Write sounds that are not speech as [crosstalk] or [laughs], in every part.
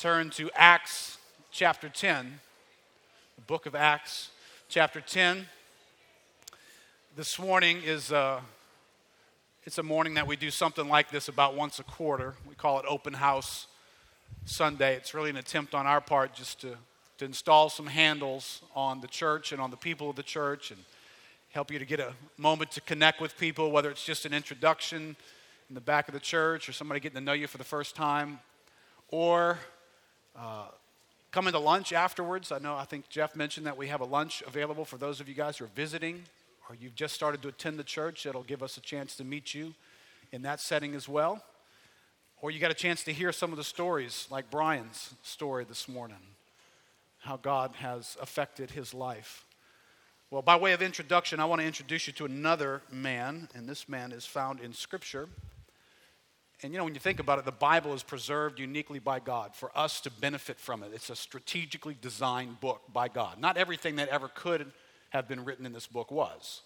turn to Acts chapter 10, the book of Acts chapter 10. This morning is uh, it's a morning that we do something like this about once a quarter. We call it Open House Sunday. It's really an attempt on our part just to, to install some handles on the church and on the people of the church and help you to get a moment to connect with people, whether it's just an introduction in the back of the church or somebody getting to know you for the first time, or uh, coming to lunch afterwards. I know, I think Jeff mentioned that we have a lunch available for those of you guys who are visiting or you've just started to attend the church. It'll give us a chance to meet you in that setting as well. Or you got a chance to hear some of the stories, like Brian's story this morning, how God has affected his life. Well, by way of introduction, I want to introduce you to another man, and this man is found in Scripture. And you know, when you think about it, the Bible is preserved uniquely by God for us to benefit from it. It's a strategically designed book by God. Not everything that ever could have been written in this book was.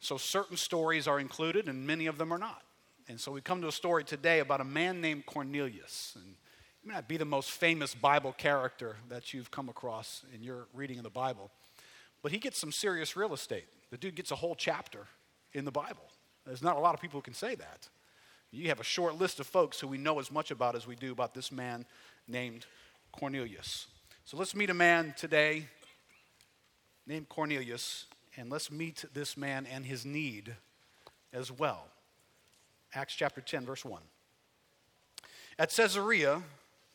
So certain stories are included, and many of them are not. And so we come to a story today about a man named Cornelius. And he may not be the most famous Bible character that you've come across in your reading of the Bible. But he gets some serious real estate. The dude gets a whole chapter in the Bible. There's not a lot of people who can say that. You have a short list of folks who we know as much about as we do about this man named Cornelius. So let's meet a man today named Cornelius, and let's meet this man and his need as well. Acts chapter 10, verse 1. At Caesarea,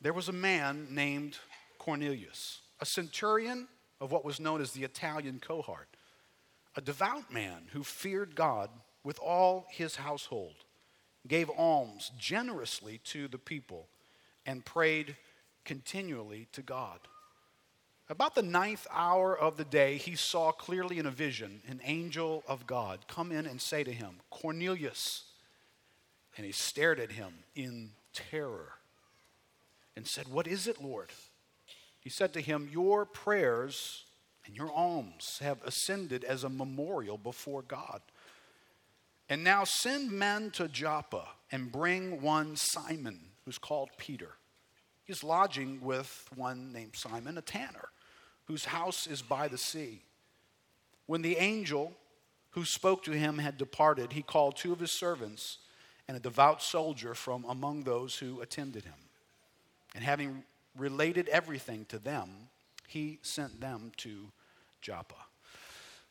there was a man named Cornelius, a centurion of what was known as the Italian cohort, a devout man who feared God with all his household, gave alms generously to the people, and prayed continually to God. About the ninth hour of the day, he saw clearly in a vision an angel of God come in and say to him, Cornelius. And he stared at him in terror and said, What is it, Lord? He said to him, Your prayers and your alms have ascended as a memorial before God. And now send men to Joppa and bring one Simon, who's called Peter. He's lodging with one named Simon, a tanner, whose house is by the sea. When the angel who spoke to him had departed, he called two of his servants and a devout soldier from among those who attended him. And having related everything to them, he sent them to Joppa.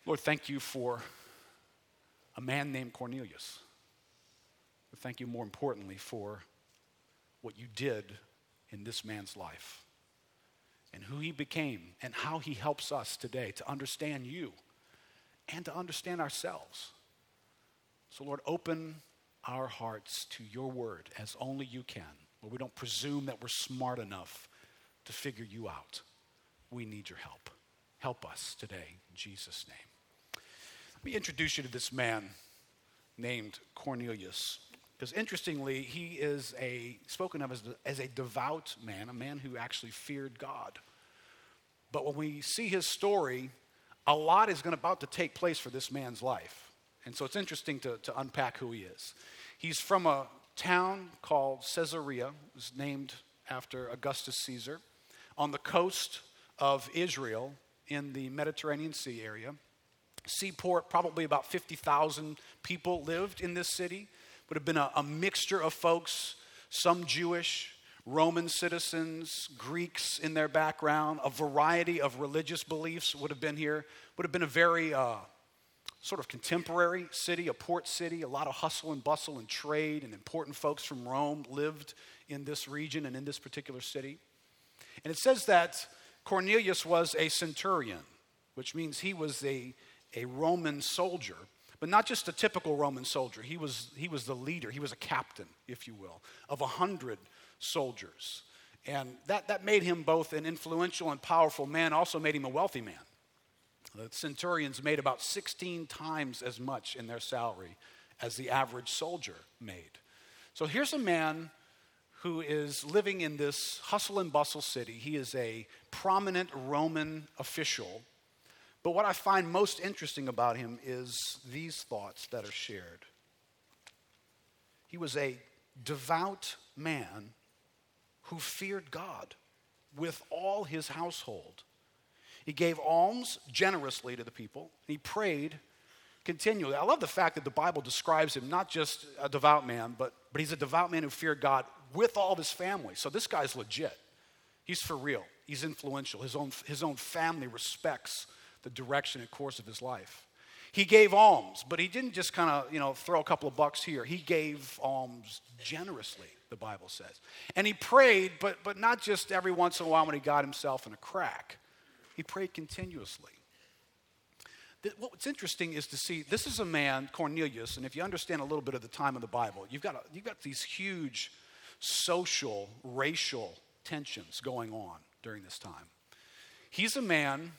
Lord, thank you for a man named Cornelius. But thank you more importantly for what you did in this man's life and who he became and how he helps us today to understand you and to understand ourselves. So, Lord, open our hearts to your word as only you can. Lord, we don't presume that we're smart enough to figure you out. We need your help. Help us today, in Jesus' name. Let me introduce you to this man named Cornelius. Because interestingly, he is a spoken of as, as a devout man, a man who actually feared God. But when we see his story, a lot is going about to take place for this man's life. And so it's interesting to, to unpack who he is. He's from a town called Caesarea, it was named after Augustus Caesar, on the coast of Israel in the Mediterranean Sea area. Seaport, probably about 50,000 people lived in this city would have been a, a mixture of folks, some Jewish, Roman citizens, Greeks in their background, a variety of religious beliefs would have been here. Would have been a very uh, sort of contemporary city, a port city, a lot of hustle and bustle and trade, and important folks from Rome lived in this region and in this particular city. And it says that Cornelius was a centurion, which means he was a, a Roman soldier but not just a typical Roman soldier. He was, he was the leader, he was a captain, if you will, of a hundred soldiers. And that, that made him both an influential and powerful man, also made him a wealthy man. The centurions made about 16 times as much in their salary as the average soldier made. So here's a man who is living in this hustle and bustle city. He is a prominent Roman official but what I find most interesting about him is these thoughts that are shared. He was a devout man who feared God with all his household. He gave alms generously to the people. He prayed continually. I love the fact that the Bible describes him not just a devout man, but, but he's a devout man who feared God with all of his family. So this guy's legit. He's for real. He's influential. His own, his own family respects the direction and course of his life. He gave alms, but he didn't just kind of, you know, throw a couple of bucks here. He gave alms generously, the Bible says. And he prayed, but, but not just every once in a while when he got himself in a crack. He prayed continuously. What's interesting is to see this is a man, Cornelius, and if you understand a little bit of the time of the Bible, you've got, a, you've got these huge social, racial tensions going on during this time. He's a man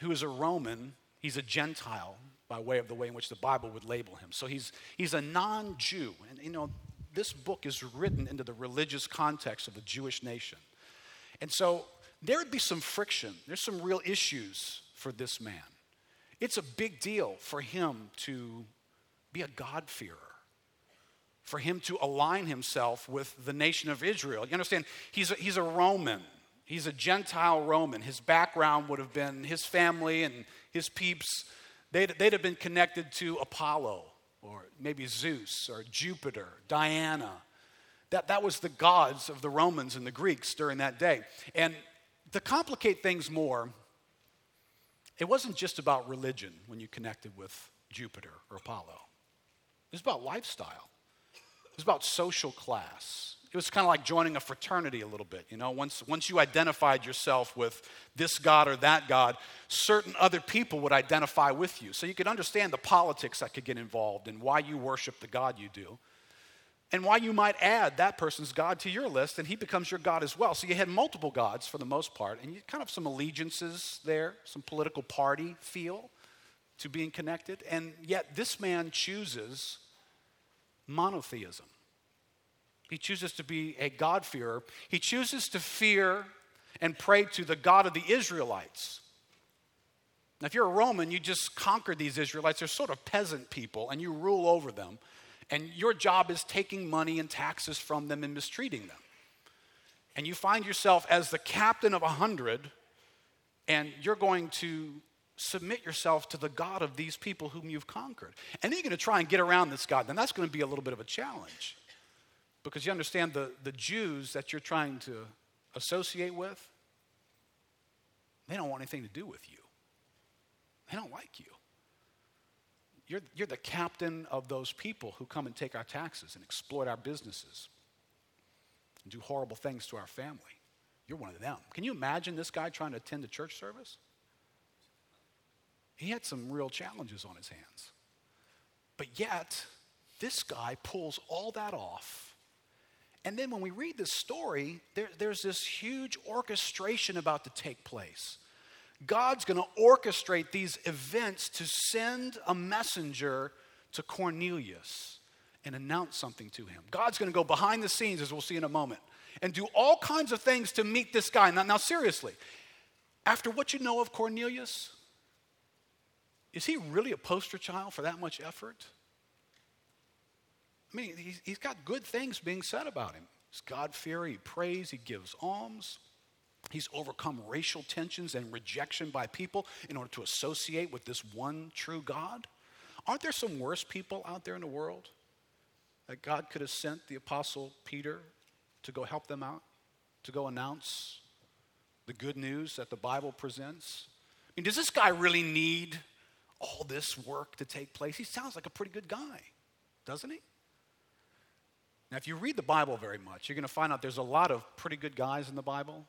who is a Roman, he's a Gentile by way of the way in which the Bible would label him. So he's, he's a non Jew. And you know, this book is written into the religious context of the Jewish nation. And so there would be some friction, there's some real issues for this man. It's a big deal for him to be a God-fearer, for him to align himself with the nation of Israel. You understand? He's a, he's a Roman. He's a Gentile Roman. His background would have been his family and his peeps, they'd, they'd have been connected to Apollo or maybe Zeus or Jupiter, Diana. That, that was the gods of the Romans and the Greeks during that day. And to complicate things more, it wasn't just about religion when you connected with Jupiter or Apollo. It was about lifestyle. It was about social class. It was kind of like joining a fraternity a little bit. You know, once, once you identified yourself with this God or that God, certain other people would identify with you. So you could understand the politics that could get involved and why you worship the God you do and why you might add that person's God to your list and he becomes your God as well. So you had multiple gods for the most part, and you kind of some allegiances there, some political party feel to being connected. And yet this man chooses monotheism. He chooses to be a God-fearer. He chooses to fear and pray to the God of the Israelites. Now, if you're a Roman, you just conquer these Israelites. They're sort of peasant people, and you rule over them and your job is taking money and taxes from them and mistreating them. And you find yourself as the captain of a hundred, and you're going to submit yourself to the God of these people whom you've conquered. And then you're going to try and get around this God. Then that's going to be a little bit of a challenge. Because you understand the, the Jews that you're trying to associate with, they don't want anything to do with you. They don't like you. You're, you're the captain of those people who come and take our taxes and exploit our businesses and do horrible things to our family. You're one of them. Can you imagine this guy trying to attend a church service? He had some real challenges on his hands. But yet, this guy pulls all that off. And then when we read this story, there, there's this huge orchestration about to take place. God's going to orchestrate these events to send a messenger to Cornelius and announce something to him. God's going to go behind the scenes, as we'll see in a moment, and do all kinds of things to meet this guy. Now, now seriously, after what you know of Cornelius, is he really a poster child for that much effort? I mean, he's, he's got good things being said about him. He's God fearing, he prays, he gives alms. He's overcome racial tensions and rejection by people in order to associate with this one true God. Aren't there some worse people out there in the world that God could have sent the Apostle Peter to go help them out, to go announce the good news that the Bible presents? I mean, does this guy really need all this work to take place? He sounds like a pretty good guy, doesn't he? Now, if you read the Bible very much, you're going to find out there's a lot of pretty good guys in the Bible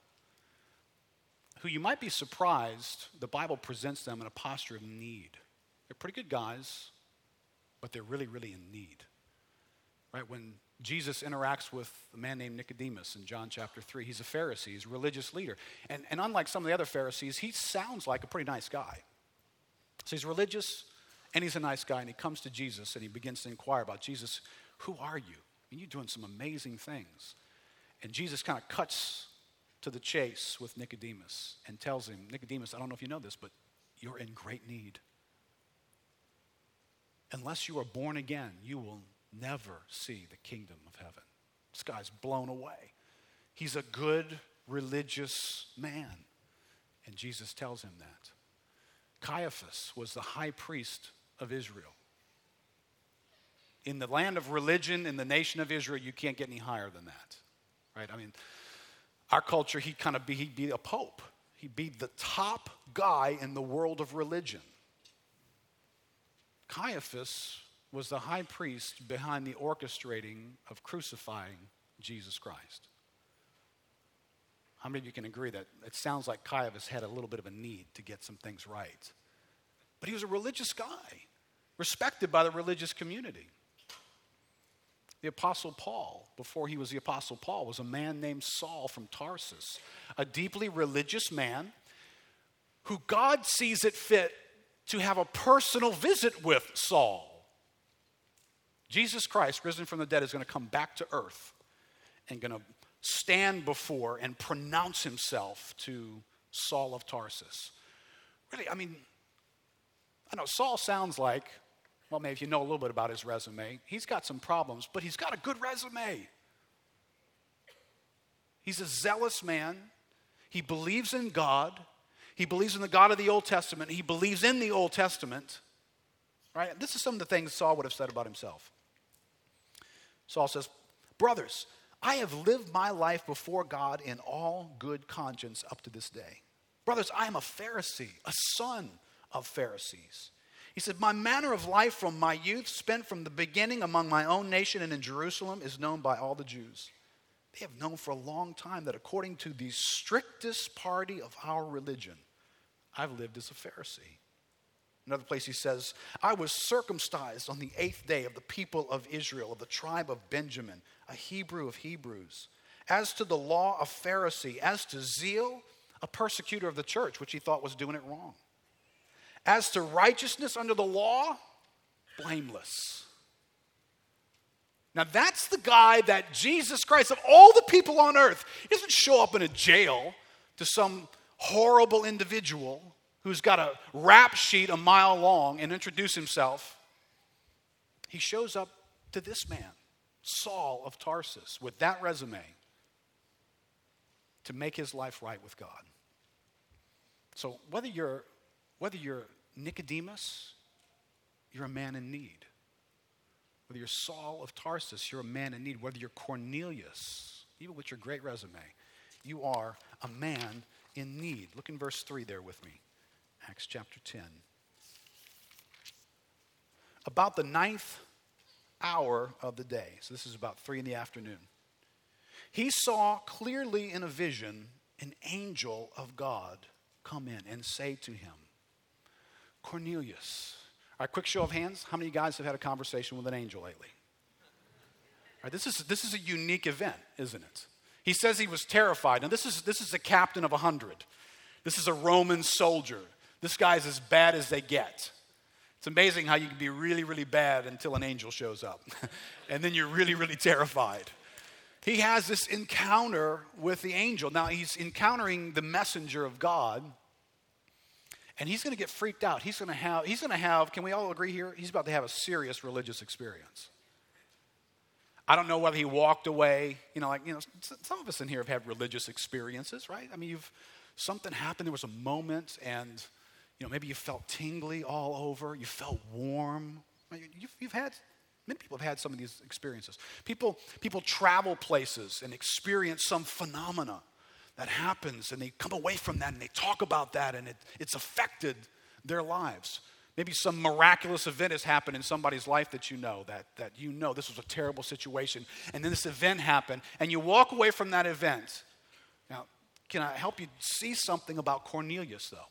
who you might be surprised the Bible presents them in a posture of need. They're pretty good guys, but they're really, really in need. Right? When Jesus interacts with a man named Nicodemus in John chapter 3, he's a Pharisee, he's a religious leader. And, and unlike some of the other Pharisees, he sounds like a pretty nice guy. So he's religious and he's a nice guy, and he comes to Jesus and he begins to inquire about Jesus, who are you? Mean, you're doing some amazing things. And Jesus kind of cuts to the chase with Nicodemus and tells him, Nicodemus, I don't know if you know this, but you're in great need. Unless you are born again, you will never see the kingdom of heaven. This guy's blown away. He's a good religious man. And Jesus tells him that. Caiaphas was the high priest of Israel. In the land of religion, in the nation of Israel, you can't get any higher than that. Right? I mean, our culture, he'd kind of be, he'd be a pope. He'd be the top guy in the world of religion. Caiaphas was the high priest behind the orchestrating of crucifying Jesus Christ. How many of you can agree that it sounds like Caiaphas had a little bit of a need to get some things right? But he was a religious guy, respected by the religious community. The Apostle Paul, before he was the Apostle Paul, was a man named Saul from Tarsus, a deeply religious man who God sees it fit to have a personal visit with Saul. Jesus Christ, risen from the dead, is going to come back to earth and going to stand before and pronounce himself to Saul of Tarsus. Really, I mean, I know Saul sounds like, well, maybe if you know a little bit about his resume, he's got some problems, but he's got a good resume. He's a zealous man. He believes in God. He believes in the God of the Old Testament. He believes in the Old Testament. Right? This is some of the things Saul would have said about himself. Saul says, Brothers, I have lived my life before God in all good conscience up to this day. Brothers, I am a Pharisee, a son of Pharisees. He said, My manner of life from my youth, spent from the beginning among my own nation and in Jerusalem, is known by all the Jews. They have known for a long time that according to the strictest party of our religion, I've lived as a Pharisee. Another place he says, I was circumcised on the eighth day of the people of Israel, of the tribe of Benjamin, a Hebrew of Hebrews. As to the law, a Pharisee. As to zeal, a persecutor of the church, which he thought was doing it wrong. As to righteousness under the law, blameless. Now, that's the guy that Jesus Christ, of all the people on earth, doesn't show up in a jail to some horrible individual who's got a rap sheet a mile long and introduce himself. He shows up to this man, Saul of Tarsus, with that resume to make his life right with God. So whether you're whether you're Nicodemus, you're a man in need. Whether you're Saul of Tarsus, you're a man in need. Whether you're Cornelius, even with your great resume, you are a man in need. Look in verse 3 there with me. Acts chapter 10. About the ninth hour of the day, so this is about three in the afternoon, he saw clearly in a vision an angel of God come in and say to him, Cornelius. All right, quick show of hands. How many guys have had a conversation with an angel lately? All right, this is, this is a unique event, isn't it? He says he was terrified. Now, this is, this is a captain of a hundred. This is a Roman soldier. This guy's as bad as they get. It's amazing how you can be really, really bad until an angel shows up. [laughs] and then you're really, really terrified. He has this encounter with the angel. Now, he's encountering the messenger of God. And he's going to get freaked out. He's going to have, he's going to have, can we all agree here? He's about to have a serious religious experience. I don't know whether he walked away, you know, like, you know, some of us in here have had religious experiences, right? I mean, you've, something happened, there was a moment, and you know, maybe you felt tingly all over, you felt warm. You've, you've had, many people have had some of these experiences. People, people travel places and experience some phenomena that happens, and they come away from that and they talk about that, and it, it's affected their lives. Maybe some miraculous event has happened in somebody's life that you know, that, that you know this was a terrible situation, and then this event happened, and you walk away from that event. Now, can I help you see something about Cornelius, though?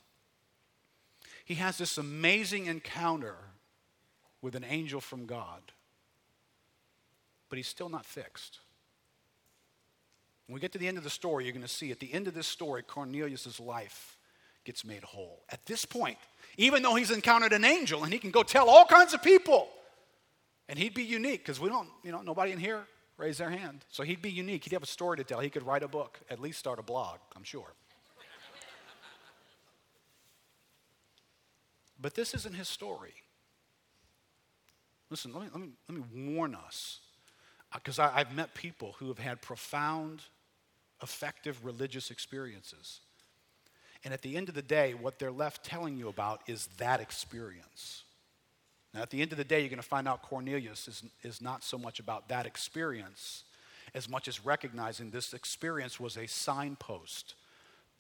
he has this amazing encounter with an angel from God, but he's still not fixed. When we get to the end of the story, you're going to see at the end of this story, Cornelius' life gets made whole. At this point, even though he's encountered an angel and he can go tell all kinds of people, and he'd be unique because we don't, you know, nobody in here raised their hand. So he'd be unique. He'd have a story to tell. He could write a book, at least start a blog, I'm sure. But this isn't his story. Listen, let me, let me, let me warn us, because uh, I've met people who have had profound effective religious experiences. And at the end of the day, what they're left telling you about is that experience. Now, at the end of the day, you're going to find out Cornelius is, is not so much about that experience as much as recognizing this experience was a signpost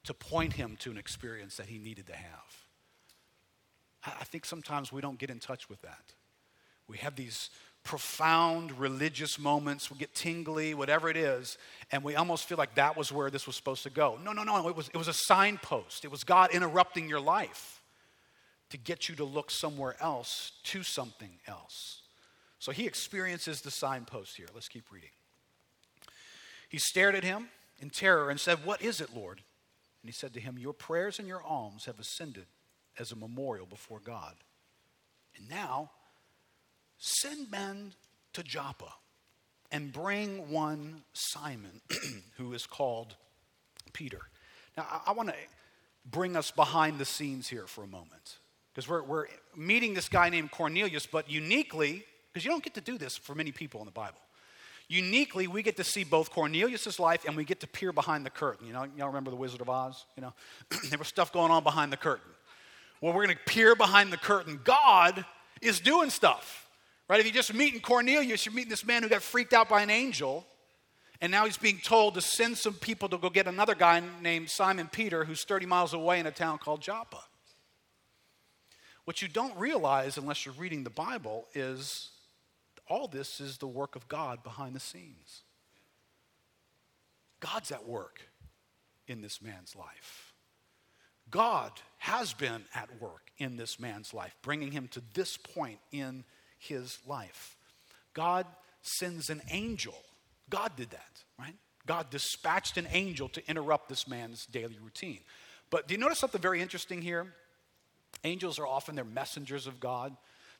to point him to an experience that he needed to have. I think sometimes we don't get in touch with that. We have these profound religious moments, we get tingly, whatever it is, and we almost feel like that was where this was supposed to go. No, no, no, it was, it was a signpost. It was God interrupting your life to get you to look somewhere else to something else. So he experiences the signpost here. Let's keep reading. He stared at him in terror and said, What is it, Lord? And he said to him, Your prayers and your alms have ascended as a memorial before God. And now, send men to Joppa and bring one Simon, [clears throat] who is called Peter. Now, I, I want to bring us behind the scenes here for a moment. Because we're, we're meeting this guy named Cornelius, but uniquely, because you don't get to do this for many people in the Bible uniquely, we get to see both Cornelius' life and we get to peer behind the curtain. You know, y'all remember the Wizard of Oz? You know, [clears throat] there was stuff going on behind the curtain. Well, we're going to peer behind the curtain. God is doing stuff, right? If you're just meeting Cornelius, you're meeting this man who got freaked out by an angel, and now he's being told to send some people to go get another guy named Simon Peter who's 30 miles away in a town called Joppa. What you don't realize, unless you're reading the Bible, is all this is the work of God behind the scenes. God's at work in this man's life. God has been at work in this man's life, bringing him to this point in his life. God sends an angel. God did that, right? God dispatched an angel to interrupt this man's daily routine. But do you notice something very interesting here? Angels are often their messengers of God.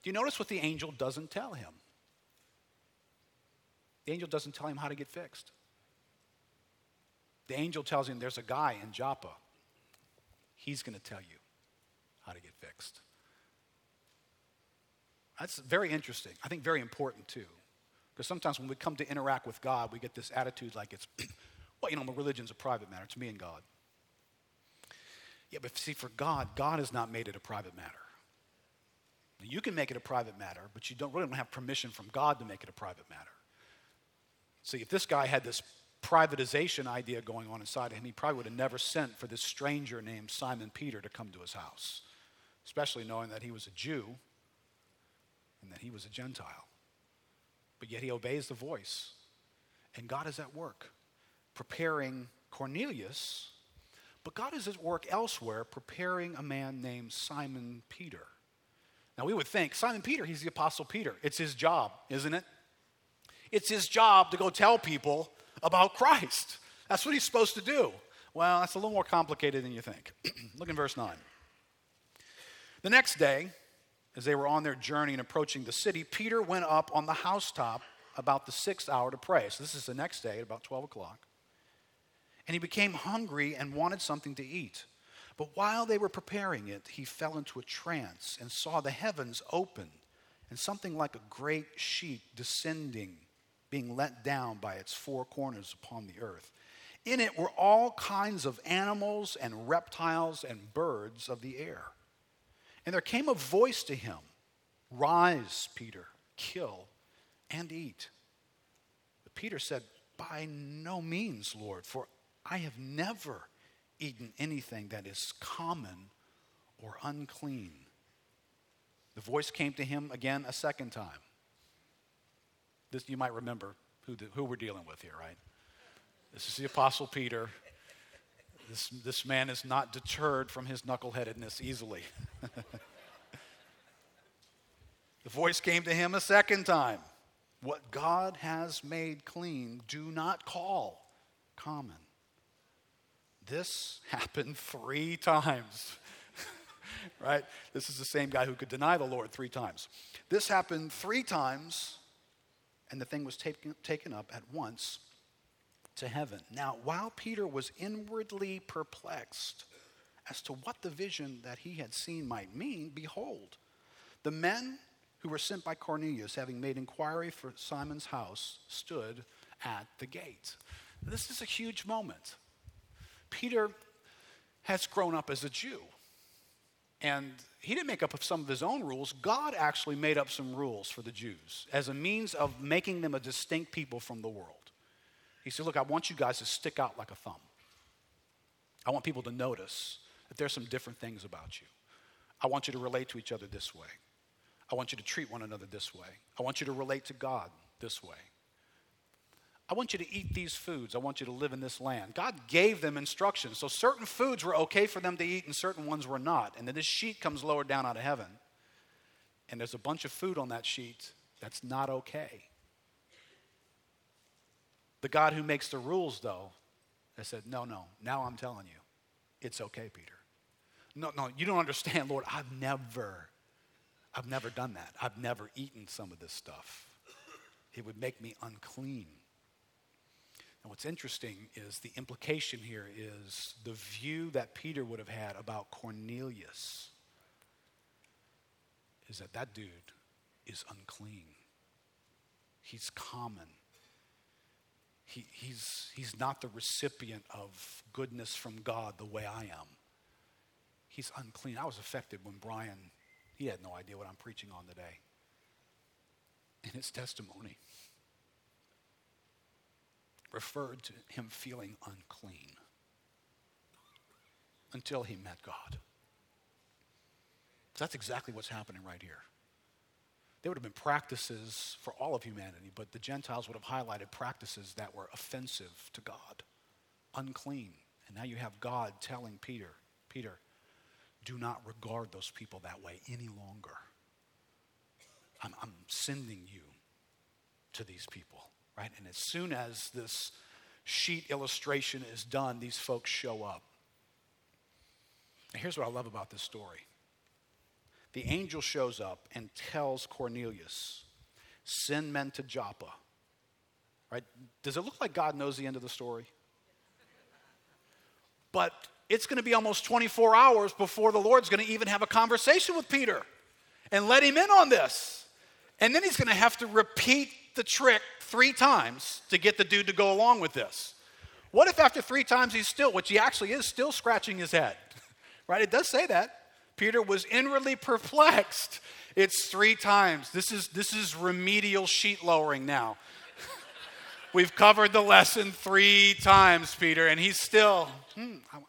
Do you notice what the angel doesn't tell him? The angel doesn't tell him how to get fixed. The angel tells him there's a guy in Joppa. He's going to tell you how to get fixed. That's very interesting. I think very important too. Because sometimes when we come to interact with God, we get this attitude like it's, [clears throat] well, you know, my religion's a private matter. It's me and God. Yeah, but see, for God, God has not made it a private matter. You can make it a private matter, but you don't really don't have permission from God to make it a private matter. See, if this guy had this privatization idea going on inside of him, he probably would have never sent for this stranger named Simon Peter to come to his house, especially knowing that he was a Jew and that he was a Gentile. But yet he obeys the voice. And God is at work preparing Cornelius, but God is at work elsewhere preparing a man named Simon Peter. Now we would think, Simon Peter, he's the Apostle Peter. It's his job, isn't it? It's his job to go tell people about Christ. That's what he's supposed to do. Well, that's a little more complicated than you think. [clears throat] Look in verse 9. The next day, as they were on their journey and approaching the city, Peter went up on the housetop about the sixth hour to pray. So this is the next day at about 12 o'clock. And he became hungry and wanted something to eat. But while they were preparing it, he fell into a trance and saw the heavens open and something like a great sheet descending being let down by its four corners upon the earth. In it were all kinds of animals and reptiles and birds of the air. And there came a voice to him Rise, Peter, kill and eat. But Peter said, By no means, Lord, for I have never eaten anything that is common or unclean. The voice came to him again a second time this, you might remember who, the, who we're dealing with here, right? This is the Apostle Peter. This, this man is not deterred from his knuckleheadedness easily. [laughs] the voice came to him a second time. What God has made clean, do not call common. This [laughs] happened three times. [laughs] right? This is the same guy who could deny the Lord three times. This happened three times and the thing was taken, taken up at once to heaven. Now, while Peter was inwardly perplexed as to what the vision that he had seen might mean, behold, the men who were sent by Cornelius, having made inquiry for Simon's house, stood at the gate. This is a huge moment. Peter has grown up as a Jew. And he didn't make up some of his own rules. God actually made up some rules for the Jews as a means of making them a distinct people from the world. He said, Look, I want you guys to stick out like a thumb. I want people to notice that there's some different things about you. I want you to relate to each other this way. I want you to treat one another this way. I want you to relate to God this way. I want you to eat these foods. I want you to live in this land. God gave them instructions. So certain foods were okay for them to eat and certain ones were not. And then this sheet comes lowered down out of heaven. And there's a bunch of food on that sheet that's not okay. The God who makes the rules, though, has said, No, no, now I'm telling you, it's okay, Peter. No, no, you don't understand, Lord. I've never, I've never done that. I've never eaten some of this stuff. It would make me unclean. And what's interesting is the implication here is the view that Peter would have had about Cornelius is that that dude is unclean. He's common. He, he's, he's not the recipient of goodness from God the way I am. He's unclean. I was affected when Brian, he had no idea what I'm preaching on today. In his testimony, referred to him feeling unclean until he met God. That's exactly what's happening right here. There would have been practices for all of humanity, but the Gentiles would have highlighted practices that were offensive to God, unclean. And now you have God telling Peter, Peter, do not regard those people that way any longer. I'm, I'm sending you to these people right? And as soon as this sheet illustration is done, these folks show up. Here's what I love about this story the angel shows up and tells Cornelius, send men to Joppa. Right? Does it look like God knows the end of the story? But it's going to be almost 24 hours before the Lord's going to even have a conversation with Peter and let him in on this. And then he's going to have to repeat the trick three times to get the dude to go along with this. What if after three times he's still, which he actually is, still scratching his head? [laughs] right? It does say that. Peter was inwardly perplexed. It's three times. This is, this is remedial sheet lowering now. [laughs] We've covered the lesson three times, Peter, and he's still, hmm, I,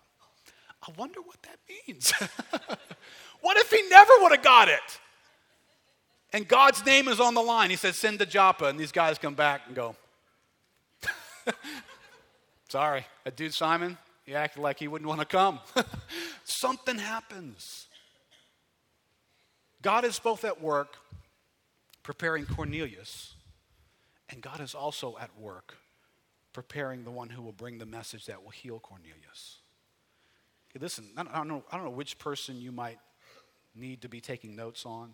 wonder what that means. [laughs] what if he never would have got it? and God's name is on the line. He says, Send to Joppa. And these guys come back and go, [laughs] Sorry, that dude Simon, he acted like he wouldn't want to come. Something happens. God is both at work preparing Cornelius, and God is also at work preparing the one who will bring the message that will heal Cornelius. Okay, listen, I don't, know, I don't know which person you might need to be taking notes on.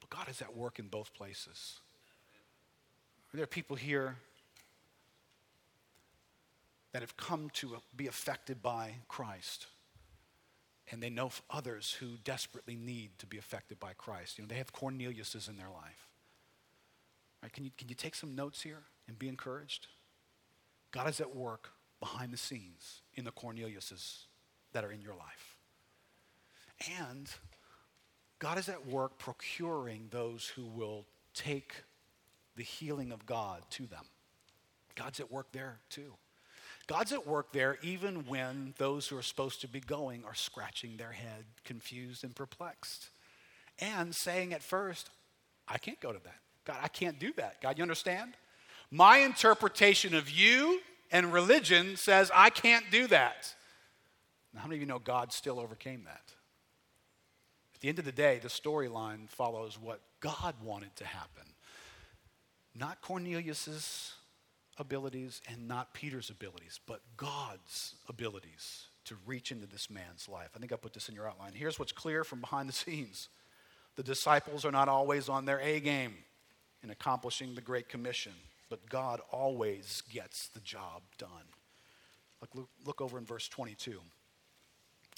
But God is at work in both places. There are people here that have come to be affected by Christ. And they know others who desperately need to be affected by Christ. You know, they have Corneliuses in their life. Right, can, you, can you take some notes here and be encouraged? God is at work behind the scenes in the Corneliuses that are in your life. And God is at work procuring those who will take the healing of God to them. God's at work there too. God's at work there even when those who are supposed to be going are scratching their head, confused and perplexed, and saying at first, I can't go to that. God, I can't do that. God, you understand? My interpretation of you and religion says I can't do that. Now, how many of you know God still overcame that? At the end of the day, the storyline follows what God wanted to happen. Not Cornelius's abilities and not Peter's abilities, but God's abilities to reach into this man's life. I think I put this in your outline. Here's what's clear from behind the scenes the disciples are not always on their A game in accomplishing the Great Commission, but God always gets the job done. Look, look over in verse 22,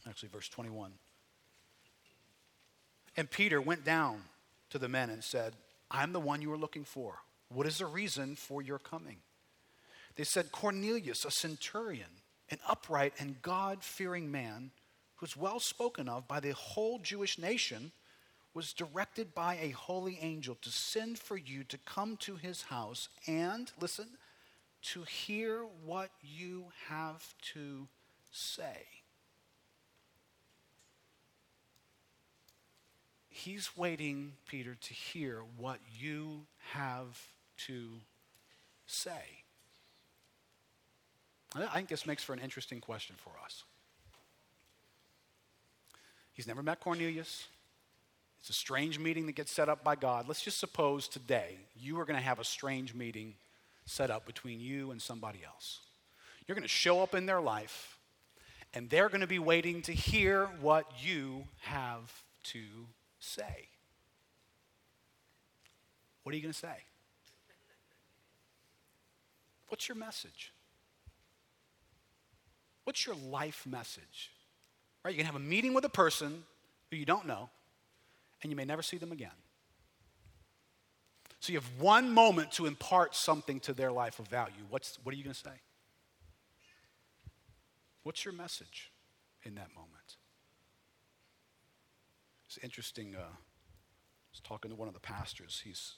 actually, verse 21. And Peter went down to the men and said, I'm the one you were looking for. What is the reason for your coming? They said, Cornelius, a centurion, an upright and God fearing man, who's well spoken of by the whole Jewish nation, was directed by a holy angel to send for you to come to his house and, listen, to hear what you have to say. He's waiting, Peter, to hear what you have to say. I think this makes for an interesting question for us. He's never met Cornelius. It's a strange meeting that gets set up by God. Let's just suppose today you are going to have a strange meeting set up between you and somebody else. You're going to show up in their life, and they're going to be waiting to hear what you have to say. What are you going to say? What's your message? What's your life message? Right? You can have a meeting with a person who you don't know, and you may never see them again. So you have one moment to impart something to their life of value. What's, what are you going to say? What's your message in that moment? It's interesting. Uh, I was talking to one of the pastors. He's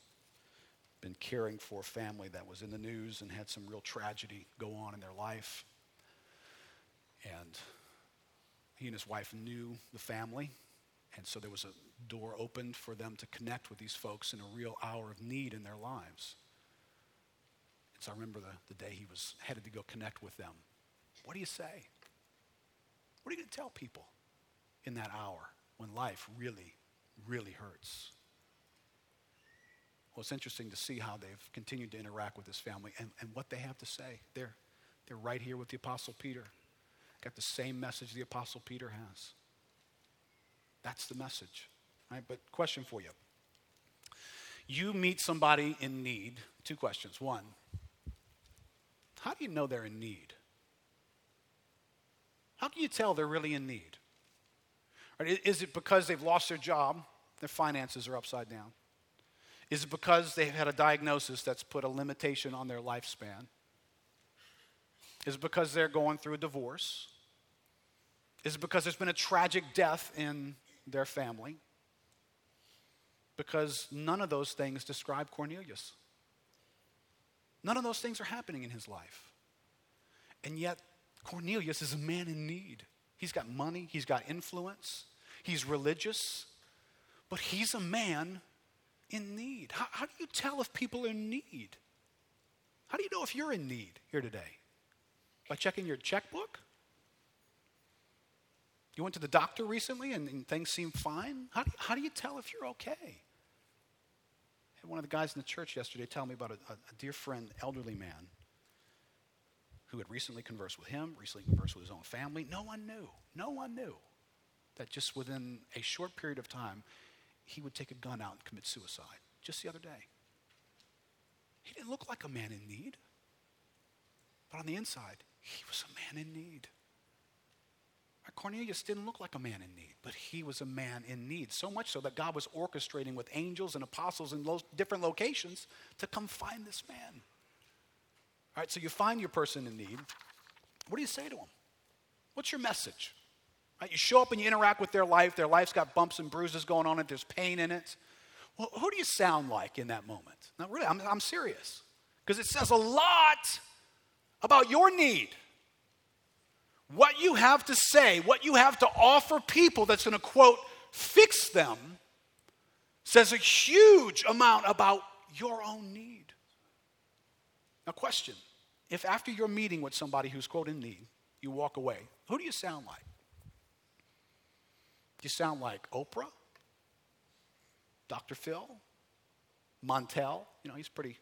been caring for a family that was in the news and had some real tragedy go on in their life. And he and his wife knew the family. And so there was a door opened for them to connect with these folks in a real hour of need in their lives. And so I remember the, the day he was headed to go connect with them. What do you say? What are you going to tell people in that hour when life really, really hurts? Well, it's interesting to see how they've continued to interact with this family and, and what they have to say. They're, they're right here with the Apostle Peter. Got the same message the Apostle Peter has. That's the message. Right? But question for you. You meet somebody in need. Two questions. One, how do you know they're in need? How can you tell they're really in need? Right? Is it because they've lost their job, their finances are upside down? Is it because they've had a diagnosis that's put a limitation on their lifespan? Is it because they're going through a divorce? Is because there's been a tragic death in their family? Because none of those things describe Cornelius. None of those things are happening in his life. And yet, Cornelius is a man in need. He's got money, he's got influence, he's religious, but he's a man in need. How, how do you tell if people are in need? How do you know if you're in need here today? By checking your checkbook? You went to the doctor recently and, and things seem fine? How do, you, how do you tell if you're okay? I had one of the guys in the church yesterday tell me about a, a, a dear friend, elderly man, who had recently conversed with him, recently conversed with his own family. No one knew. No one knew that just within a short period of time, he would take a gun out and commit suicide. Just the other day. He didn't look like a man in need. But on the inside, he was a man in need. Cornelius didn't look like a man in need, but he was a man in need. So much so that God was orchestrating with angels and apostles in lo- different locations to come find this man. All right, so you find your person in need. What do you say to them? What's your message? Right, you show up and you interact with their life. Their life's got bumps and bruises going on it. There's pain in it. Well, who do you sound like in that moment? Now, really, I'm, I'm serious. Because it says a lot about your need. What you have to say, what you have to offer people that's going to, quote, fix them, says a huge amount about your own need. Now, question if after your meeting with somebody who's, quote, in need, you walk away, who do you sound like? Do you sound like Oprah? Dr. Phil? Montel? You know, he's a pretty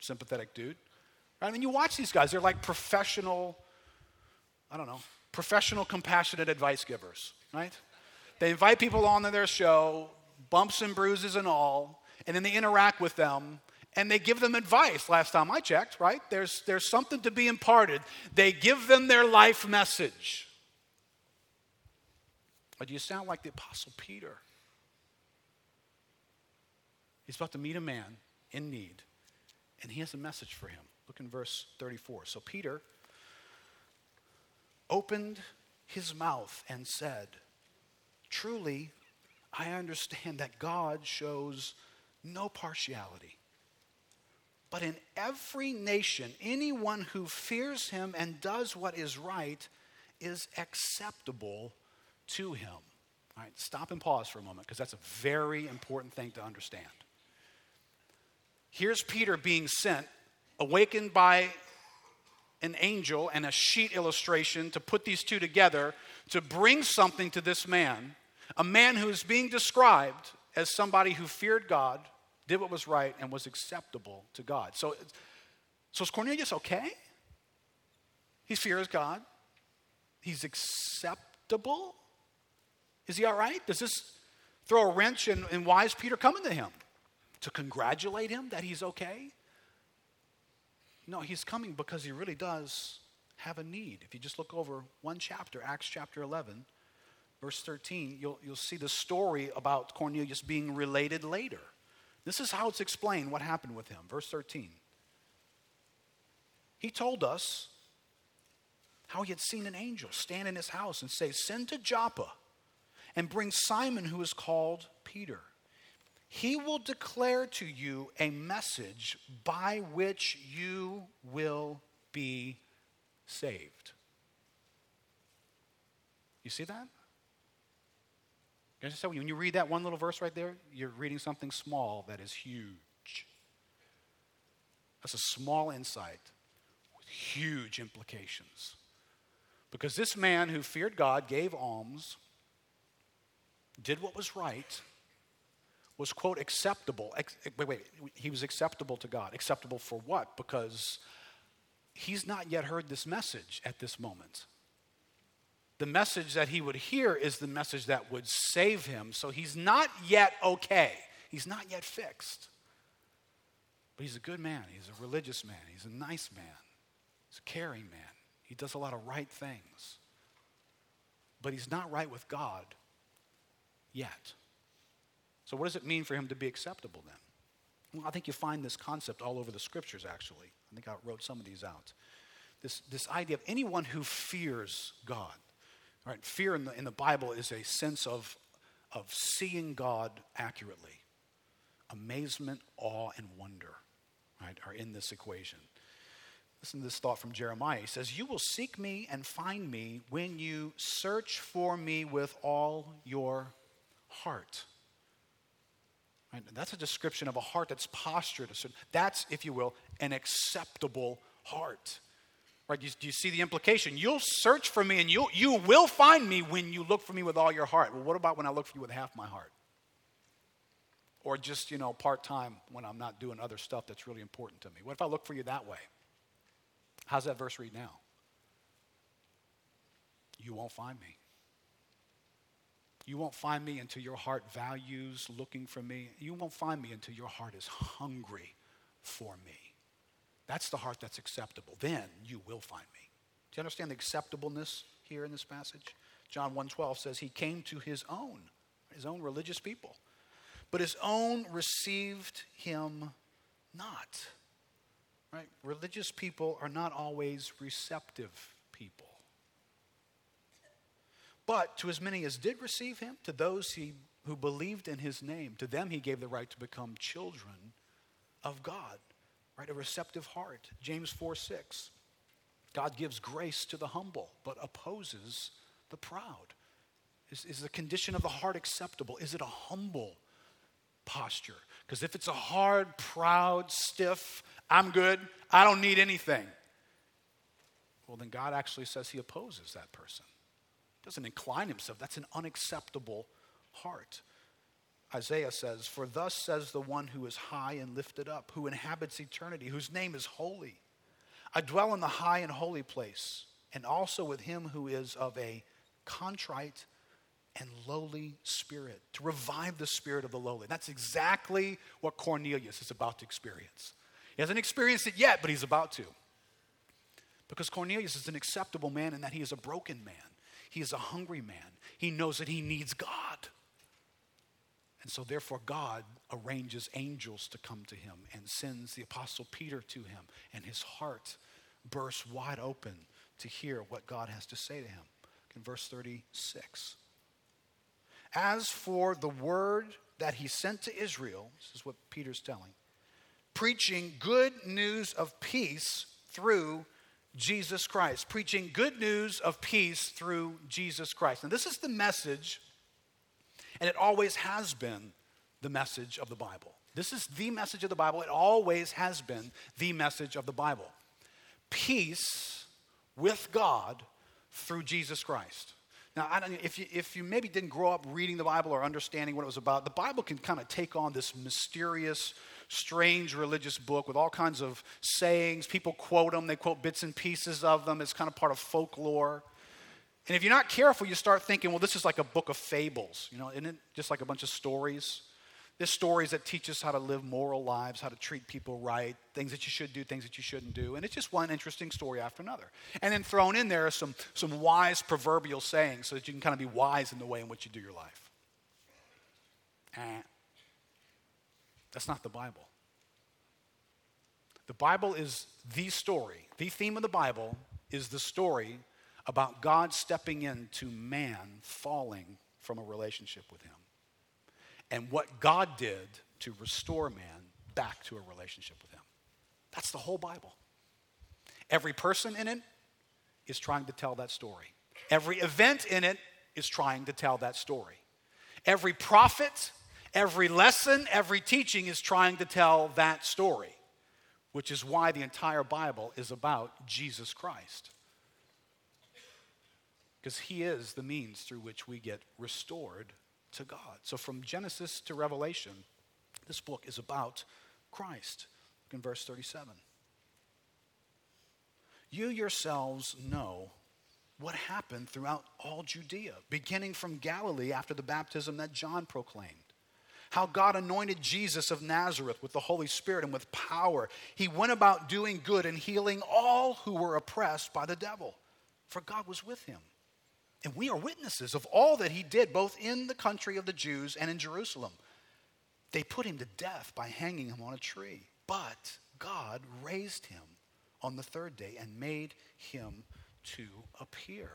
sympathetic dude. Right? I mean, you watch these guys, they're like professional I don't know, professional, compassionate advice givers, right? They invite people on to their show, bumps and bruises and all, and then they interact with them and they give them advice. Last time I checked, right? There's, there's something to be imparted. They give them their life message. But you sound like the Apostle Peter. He's about to meet a man in need, and he has a message for him. Look in verse 34. So Peter opened his mouth and said, Truly, I understand that God shows no partiality. But in every nation, anyone who fears him and does what is right is acceptable to him. All right, stop and pause for a moment because that's a very important thing to understand. Here's Peter being sent, awakened by an angel and a sheet illustration to put these two together to bring something to this man, a man who is being described as somebody who feared God, did what was right, and was acceptable to God. So, so is Cornelius okay? He fears God. He's acceptable. Is he all right? Does this throw a wrench in, in why is Peter coming to him? To congratulate him that he's okay? No, he's coming because he really does have a need. If you just look over one chapter, Acts chapter 11, verse 13, you'll, you'll see the story about Cornelius being related later. This is how it's explained what happened with him. Verse 13. He told us how he had seen an angel stand in his house and say, Send to Joppa and bring Simon, who is called Peter. He will declare to you a message by which you will be saved. You see that? You? When you read that one little verse right there, you're reading something small that is huge. That's a small insight with huge implications. Because this man who feared God, gave alms, did what was right, was, quote, acceptable. Wait, wait, he was acceptable to God. Acceptable for what? Because he's not yet heard this message at this moment. The message that he would hear is the message that would save him. So he's not yet okay. He's not yet fixed. But he's a good man. He's a religious man. He's a nice man. He's a caring man. He does a lot of right things. But he's not right with God yet. So, what does it mean for him to be acceptable then? Well, I think you find this concept all over the scriptures, actually. I think I wrote some of these out. This, this idea of anyone who fears God. Right? Fear in the, in the Bible is a sense of, of seeing God accurately. Amazement, awe, and wonder right, are in this equation. Listen to this thought from Jeremiah. He says, You will seek me and find me when you search for me with all your heart. Right? That's a description of a heart that's postured. That's, if you will, an acceptable heart. Right? Do you, you see the implication? You'll search for me and you'll, you will find me when you look for me with all your heart. Well, what about when I look for you with half my heart? Or just, you know, part time when I'm not doing other stuff that's really important to me? What if I look for you that way? How's that verse read now? You won't find me. You won't find me until your heart values looking for me. You won't find me until your heart is hungry for me. That's the heart that's acceptable. Then you will find me. Do you understand the acceptableness here in this passage? John 1:12 says he came to his own, his own religious people. But his own received him not. Right? Religious people are not always receptive people. But to as many as did receive him, to those he, who believed in his name, to them he gave the right to become children of God. Right? A receptive heart. James 4 6. God gives grace to the humble, but opposes the proud. Is, is the condition of the heart acceptable? Is it a humble posture? Because if it's a hard, proud, stiff, I'm good, I don't need anything, well, then God actually says he opposes that person doesn't incline himself. That's an unacceptable heart. Isaiah says, For thus says the one who is high and lifted up, who inhabits eternity, whose name is holy. I dwell in the high and holy place, and also with him who is of a contrite and lowly spirit, to revive the spirit of the lowly. That's exactly what Cornelius is about to experience. He hasn't experienced it yet, but he's about to. Because Cornelius is an acceptable man in that he is a broken man. He is a hungry man. He knows that he needs God. And so, therefore, God arranges angels to come to him and sends the Apostle Peter to him, and his heart bursts wide open to hear what God has to say to him. In verse 36. As for the word that he sent to Israel, this is what Peter's telling, preaching good news of peace through Jesus Christ. Preaching good news of peace through Jesus Christ. And this is the message, and it always has been the message of the Bible. This is the message of the Bible. It always has been the message of the Bible. Peace with God through Jesus Christ. Now, if, you, if you maybe didn't grow up reading the Bible or understanding what it was about, the Bible can kind of take on this mysterious, strange religious book with all kinds of sayings. People quote them, they quote bits and pieces of them. It's kind of part of folklore. And if you're not careful, you start thinking, well, this is like a book of fables. You know, isn't it just like a bunch of stories? There's stories that teach us how to live moral lives, how to treat people right, things that you should do, things that you shouldn't do. And it's just one interesting story after another. And then thrown in there are some, some wise proverbial sayings so that you can kind of be wise in the way in which you do your life. Eh. That's not the Bible. The Bible is the story. The theme of the Bible is the story about God stepping into man falling from a relationship with him and what God did to restore man back to a relationship with Him. That's the whole Bible. Every person in it is trying to tell that story, every event in it is trying to tell that story. Every prophet, every lesson, every teaching is trying to tell that story, which is why the entire Bible is about Jesus Christ. Because he is the means through which we get restored to God. So from Genesis to Revelation, this book is about Christ. Look in verse 37. You yourselves know what happened throughout all Judea, beginning from Galilee after the baptism that John proclaimed. How God anointed Jesus of Nazareth with the Holy Spirit and with power. He went about doing good and healing all who were oppressed by the devil, for God was with him. And we are witnesses of all that he did, both in the country of the Jews and in Jerusalem. They put him to death by hanging him on a tree. But God raised him on the third day and made him to appear.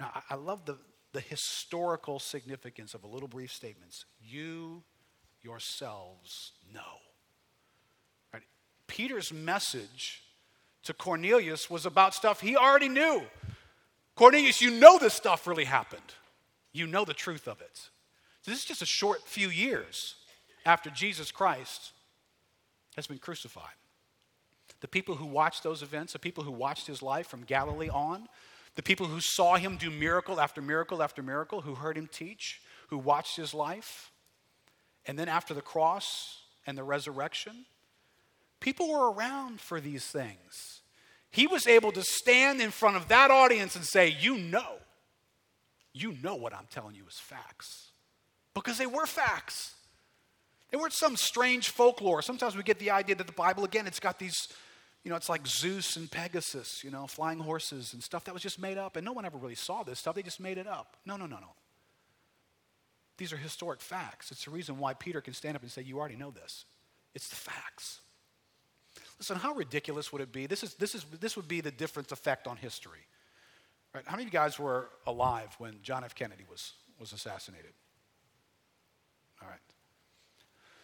Now, I, love the, the historical significance of a little brief statements. You yourselves know. Right? Peter's message to Cornelius was about stuff he already knew. Cornelius, you know this stuff really happened. You know the truth of it. So this is just a short few years after Jesus Christ has been crucified. The people who watched those events, the people who watched his life from Galilee on, the people who saw him do miracle after miracle after miracle, who heard him teach, who watched his life, and then after the cross and the resurrection, people were around for these things. He was able to stand in front of that audience and say, You know, you know what I'm telling you is facts. Because they were facts. They weren't some strange folklore. Sometimes we get the idea that the Bible, again, it's got these, you know, it's like Zeus and Pegasus, you know, flying horses and stuff that was just made up. And no one ever really saw this stuff. They just made it up. No, no, no, no. These are historic facts. It's the reason why Peter can stand up and say, You already know this. It's the facts. Listen, how ridiculous would it be? This, is, this, is, this would be the different effect on history. Right? How many of you guys were alive when John F. Kennedy was, was assassinated? All right.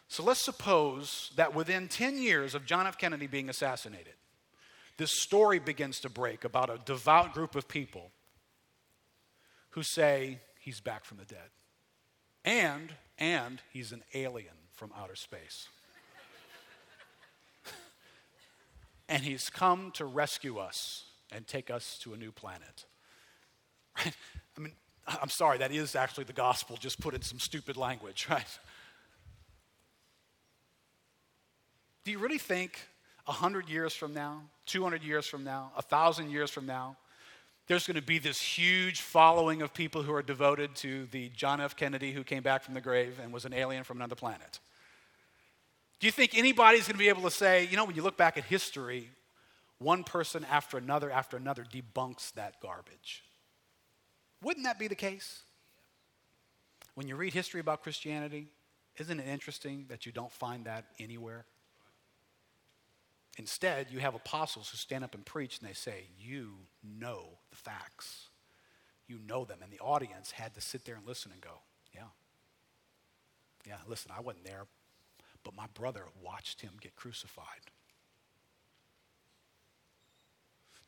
So let's suppose that within 10 years of John F. Kennedy being assassinated, this story begins to break about a devout group of people who say he's back from the dead. And, and he's an alien from outer space. [laughs] and he's come to rescue us and take us to a new planet. [laughs] Right? I mean, I'm sorry, that is actually the gospel, just put in some stupid language, [laughs] right? Do you really think 100 years from now, 200 years from now, 1,000 years from now, there's going to be this huge following of people who are devoted to the John F. Kennedy who came back from the grave and was an alien from another planet? Do you think anybody's going to be able to say, you know, when you look back at history, one person after another after another debunks that garbage? Wouldn't that be the case? When you read history about Christianity, Isn't it interesting that you don't find that anywhere? Instead, you have apostles who stand up and preach and they say, You know the facts. You know them. And the audience had to sit there and listen and go, Yeah. Yeah, listen, I wasn't there, but my brother watched him get crucified.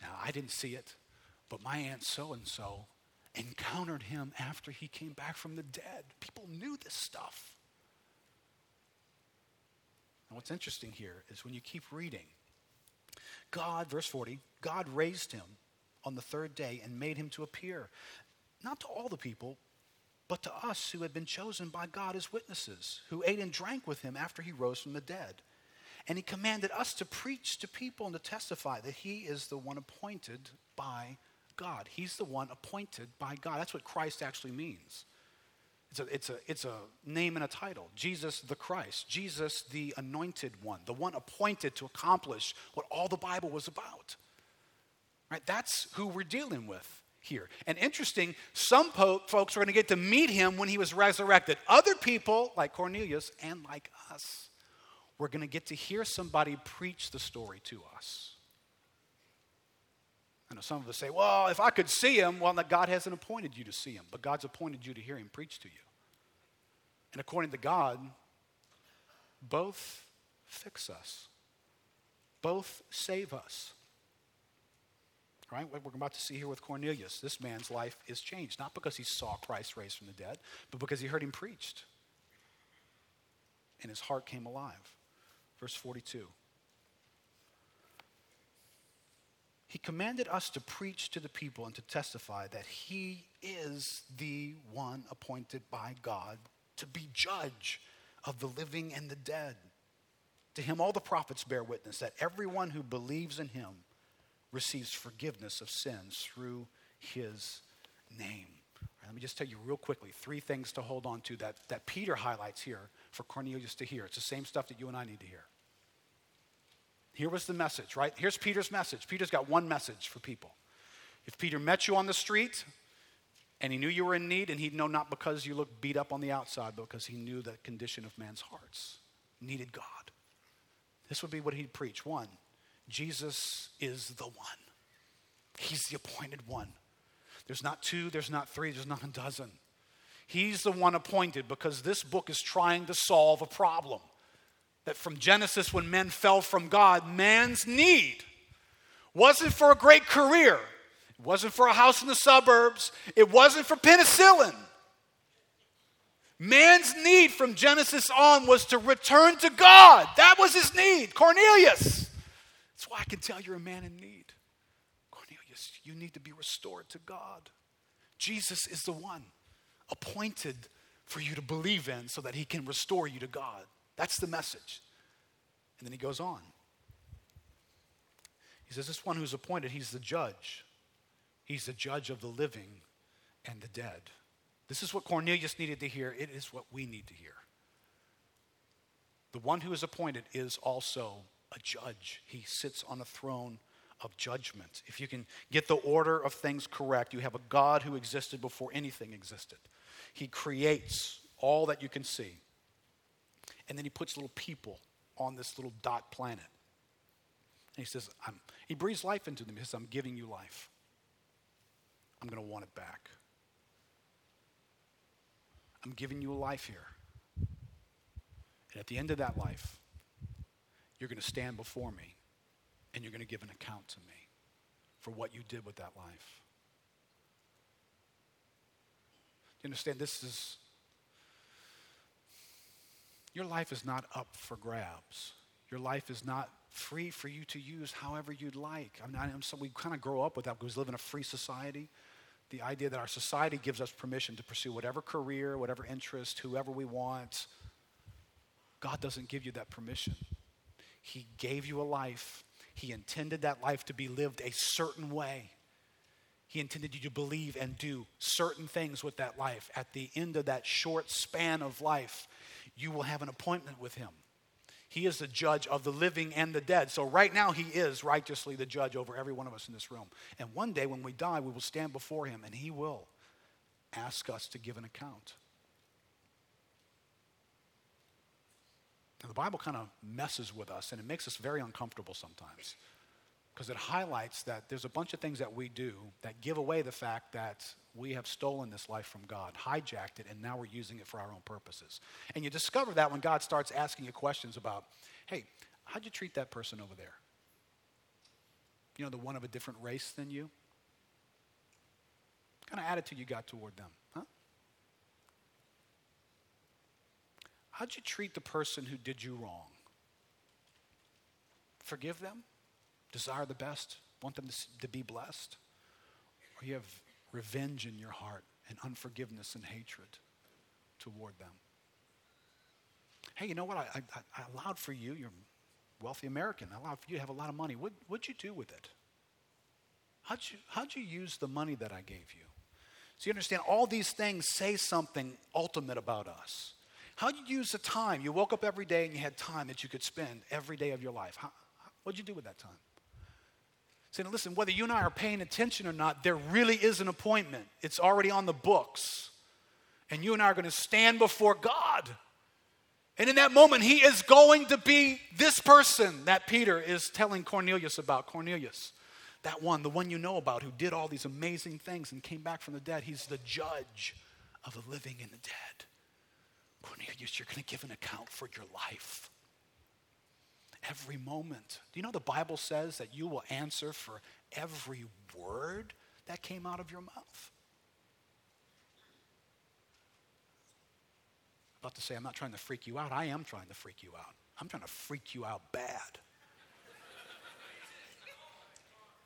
Now, I didn't see it, but my aunt so and so encountered him after he came back from the dead. People knew this stuff. And what's interesting here is when you keep reading, God, verse 40, God raised him on the third day and made him to appear, not to all the people, but to us who had been chosen by God as witnesses, who ate and drank with him after he rose from the dead. And he commanded us to preach to people and to testify that he is the one appointed by God. He's the one appointed by God. That's what Christ actually means. It's a, it's, a, it's a name and a title Jesus the Christ, Jesus the anointed one, the one appointed to accomplish what all the Bible was about. Right? That's who we're dealing with here. And interesting, some po- folks were going to get to meet him when he was resurrected. Other people, like Cornelius and like us, were going to get to hear somebody preach the story to us. I know some of us say, well, if I could see him, well, God hasn't appointed you to see him, but God's appointed you to hear him preach to you. And according to God, both fix us, both save us. Right? What we're about to see here with Cornelius, this man's life is changed, not because he saw Christ raised from the dead, but because he heard him preached. And his heart came alive. Verse 42. He commanded us to preach to the people and to testify that he is the one appointed by God to be judge of the living and the dead. To him, all the prophets bear witness that everyone who believes in him receives forgiveness of sins through his name. Right, let me just tell you real quickly three things to hold on to that, that Peter highlights here for Cornelius to hear. It's the same stuff that you and I need to hear. Here was the message, right? Here's Peter's message. Peter's got one message for people. If Peter met you on the street and he knew you were in need, and he'd know not because you looked beat up on the outside, but because he knew the condition of man's hearts, needed God. This would be what he'd preach. One, Jesus is the one. He's the appointed one. There's not two, there's not three, there's not a dozen. He's the one appointed because this book is trying to solve a problem that from Genesis, when men fell from God, man's need wasn't for a great career, it wasn't for a house in the suburbs, it wasn't for penicillin. Man's need from Genesis on was to return to God. That was his need. Cornelius. That's why I can tell you're a man in need. Cornelius, you need to be restored to God. Jesus is the one appointed for you to believe in so that he can restore you to God. That's the message. And then he goes on. He says, This one who's appointed, he's the judge. He's the judge of the living and the dead. This is what Cornelius needed to hear. It is what we need to hear. The one who is appointed is also a judge, he sits on a throne of judgment. If you can get the order of things correct, you have a God who existed before anything existed. He creates all that you can see and then he puts little people on this little dot planet. And he says, I'm he breathes life into them. He says, I'm giving you life. I'm going to want it back. I'm giving you a life here. And at the end of that life, you're going to stand before me and you're going to give an account to me for what you did with that life. You understand? This is your life is not up for grabs. Your life is not free for you to use however you'd like. I mean, so we kind of grow up with that because we live in a free society. The idea that our society gives us permission to pursue whatever career, whatever interest, whoever we want. God doesn't give you that permission. He gave you a life. He intended that life to be lived a certain way. He intended you to believe and do certain things with that life. At the end of that short span of life, you will have an appointment with him. He is the judge of the living and the dead. So, right now, he is righteously the judge over every one of us in this room. And one day, when we die, we will stand before him and he will ask us to give an account. And the Bible kind of messes with us and it makes us very uncomfortable sometimes because it highlights that there's a bunch of things that we do that give away the fact that we have stolen this life from God, hijacked it, and now we're using it for our own purposes. And you discover that when God starts asking you questions about, hey, how'd you treat that person over there? You know, the one of a different race than you? What kind of attitude you got toward them? Huh? How'd you treat the person who did you wrong? Forgive them? Desire the best? Want them to, to be blessed? Or you have revenge in your heart and unforgiveness and hatred toward them? Hey, you know what? I, I, I allowed for you, you're wealthy American, I allowed for you to have a lot of money. What, what'd you do with it? How'd you, how'd you use the money that I gave you? So you understand, all these things say something ultimate about us. How'd you use the time? You woke up every day and you had time that you could spend every day of your life. How, what'd you do with that time? Saying, listen, whether you and I are paying attention or not, there really is an appointment. It's already on the books. And you and I are going to stand before God. And in that moment, he is going to be this person that Peter is telling Cornelius about. Cornelius, that one, the one you know about who did all these amazing things and came back from the dead. He's the judge of the living and the dead. Cornelius, you're going to give an account for your life. Every moment. Do you know the Bible says that you will answer for every word that came out of your mouth? about to say, I'm not trying to freak you out. I am trying to freak you out. I'm trying to freak you out bad. [laughs]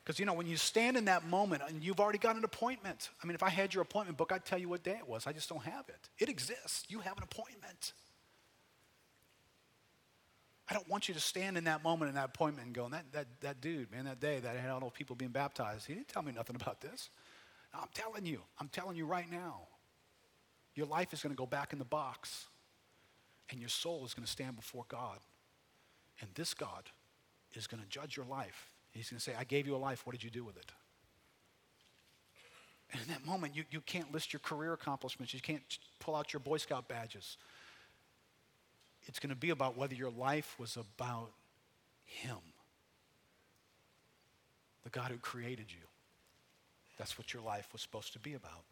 Because, you know, when you stand in that moment and you've already got an appointment, I mean, if I had your appointment book, I'd tell you what day it was. I just don't have it. It exists. You have an appointment. I don't want you to stand in that moment in that appointment and go, that, that, that dude, man, that day that I had all those people being baptized, he didn't tell me nothing about this. I'm telling you, I'm telling you right now, your life is going to go back in the box and your soul is going to stand before God. And this God is going to judge your life. He's going to say, I gave you a life. What did you do with it? And in that moment, you, you can't list your career accomplishments. You can't pull out your Boy Scout badges. It's going to be about whether your life was about Him, the God who created you. That's what your life was supposed to be about.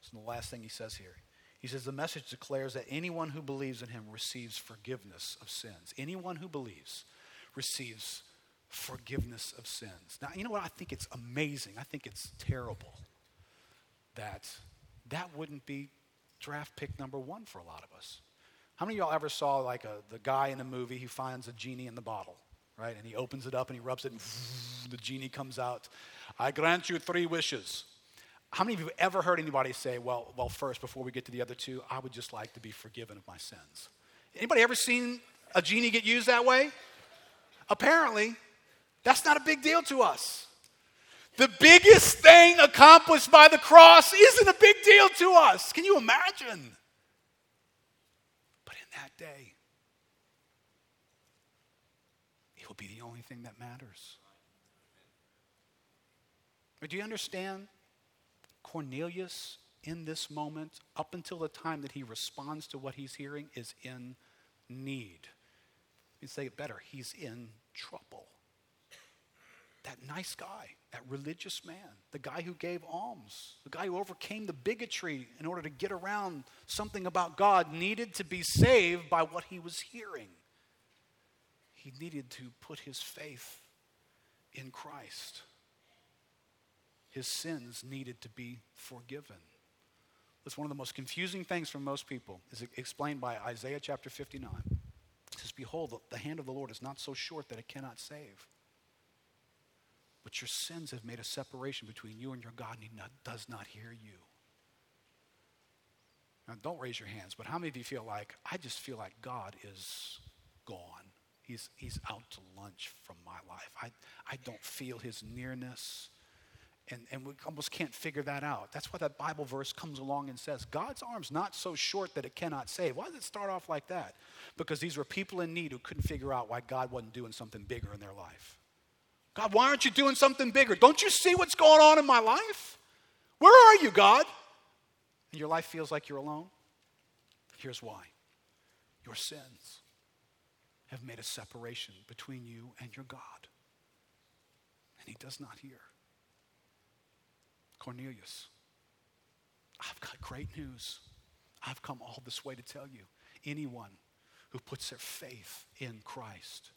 So the last thing he says here he says the message declares that anyone who believes in him receives forgiveness of sins. Anyone who believes receives forgiveness of sins. Now, you know what? I think it's amazing. I think it's terrible that that wouldn't be draft pick number one for a lot of us. How many of y'all ever saw like a, the guy in the movie who finds a genie in the bottle, right? And he opens it up and he rubs it and [laughs] the genie comes out. I grant you three wishes. How many of you have ever heard anybody say, well, well, first, before we get to the other two, I would just like to be forgiven of my sins? Anybody ever seen a genie get used that way? Apparently, that's not a big deal to us. The biggest thing accomplished by the cross isn't a big deal to us. Can you imagine? That day, it will be the only thing that matters. But do you understand Cornelius, in this moment, up until the time that he responds to what he's hearing, is in need. You say it better, he's in trouble. That nice guy, that religious man, the guy who gave alms, the guy who overcame the bigotry in order to get around something about God, needed to be saved by what he was hearing. He needed to put his faith in Christ his sins needed to be forgiven. That's one of the most confusing things for most people, is explained by Isaiah chapter 59. It says, Behold, the hand of the Lord is not so short that it cannot save. But your sins have made a separation between you and your God, and he not, does not hear you. Now, don't raise your hands, but how many of you feel like, I just feel like God is gone? He's, he's out to lunch from my life. I, I don't feel his nearness. And, and we almost can't figure that out. That's why that Bible verse comes along and says, God's arm's not so short that it cannot save. Why does it start off like that? Because these were people in need who couldn't figure out why God wasn't doing something bigger in their life. God, why aren't you doing something bigger? Don't you see what's going on in my life? Where are you, God? And your life feels like you're alone? Here's why your sins. have made a separation between you and your God. And he does not hear. Cornelius, I've got great news. I've come all this way to tell you anyone who puts their faith in Christ,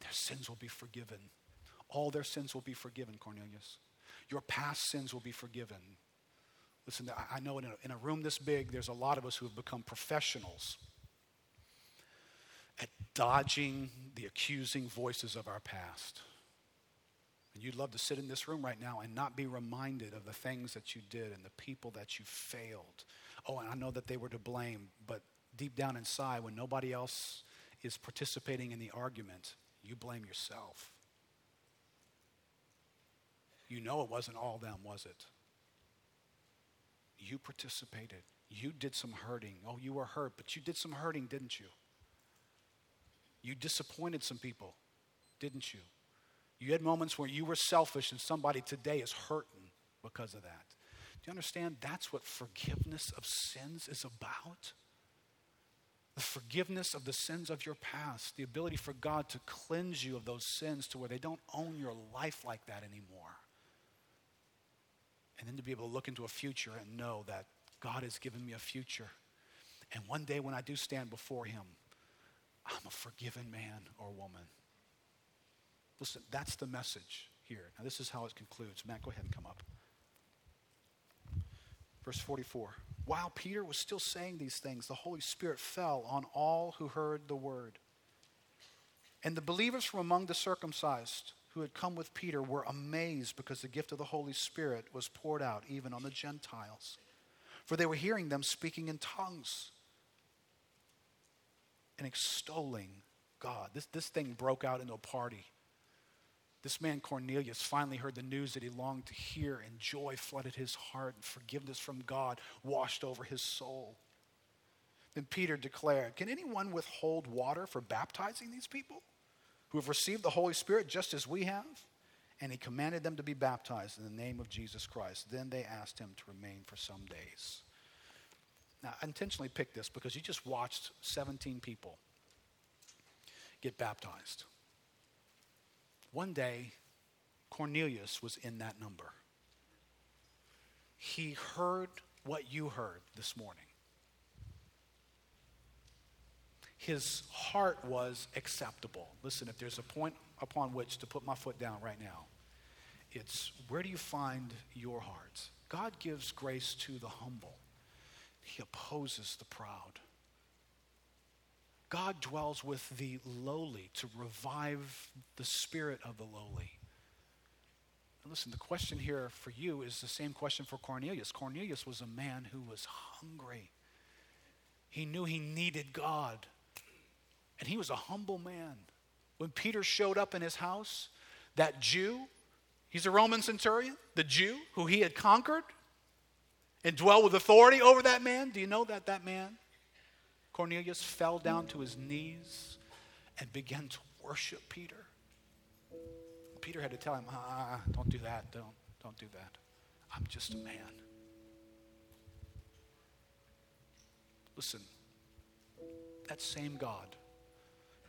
their sins will be forgiven. All their sins will be forgiven, Cornelius. Your past sins will be forgiven. Listen, I know in a, in a room this big, there's a lot of us who have become professionals at dodging the accusing voices of our past. And you'd love to sit in this room right now and not be reminded of the things that you did and the people that you failed. Oh, and I know that they were to blame, but deep down inside, when nobody else is participating in the argument, you blame yourself. You know it wasn't all them, was it? You participated. You did some hurting. Oh, you were hurt, but you did some hurting, didn't you? You disappointed some people, didn't you? You had moments where you were selfish and somebody today is hurting because of that. Do you understand? That's what forgiveness of sins is about. The forgiveness of the sins of your past, the ability for God to cleanse you of those sins to where they don't own your life like that anymore. And then to be able to look into a future and know that God has given me a future. And one day when I do stand before Him, I'm a forgiven man or woman. Listen, that's the message here. Now, this is how it concludes. Matt, go ahead and come up. Verse 44. While Peter was still saying these things, the Holy Spirit fell on all who heard the word. And the believers from among the circumcised who had come with Peter were amazed because the gift of the Holy Spirit was poured out even on the Gentiles. For they were hearing them speaking in tongues and extolling God. This, this thing broke out into a party. This man Cornelius finally heard the news that he longed to hear, and joy flooded his heart, and forgiveness from God washed over his soul. Then Peter declared, Can anyone withhold water for baptizing these people who have received the Holy Spirit just as we have? And he commanded them to be baptized in the name of Jesus Christ. Then they asked him to remain for some days. Now, I intentionally picked this because you just watched 17 people get baptized. One day, Cornelius was in that number. He heard what you heard this morning. His heart was acceptable. Listen, if there's a point upon which to put my foot down right now, it's where do you find your heart? God gives grace to the humble. He opposes the proud. God dwells with the lowly to revive the spirit of the lowly. And listen, the question here for you is the same question for Cornelius. Cornelius was a man who was hungry. He knew he needed God. And he was a humble man. When Peter showed up in his house, that Jew, he's a Roman centurion, the Jew who he had conquered, and dwell with authority over that man? Do you know that that man, Cornelius, fell down to his knees and began to worship Peter? Peter had to tell him, ah, don't do that. Don't, don't do that. I'm just a man. Listen, that same God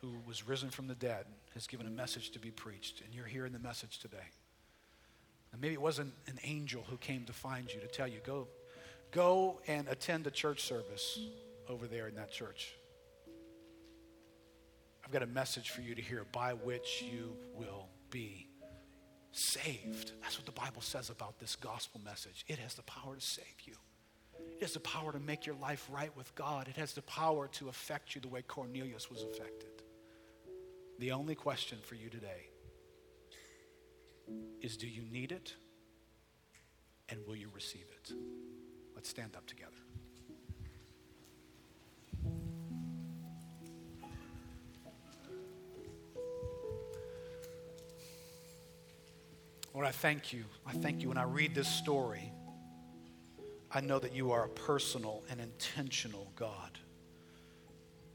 who was risen from the dead has given a message to be preached, and you're hearing the message today. And maybe it wasn't an angel who came to find you to tell you, go Go and attend a church service over there in that church. I've got a message for you to hear by which you will be saved. That's what the Bible says about this gospel message. It has the power to save you. It has the power to make your life right with God. It has the power to affect you the way Cornelius was affected. The only question for you today is do you need it? And will you receive it? Let's stand up together. Lord, I thank you. I thank you when I read this story. I know that you are a personal and intentional God.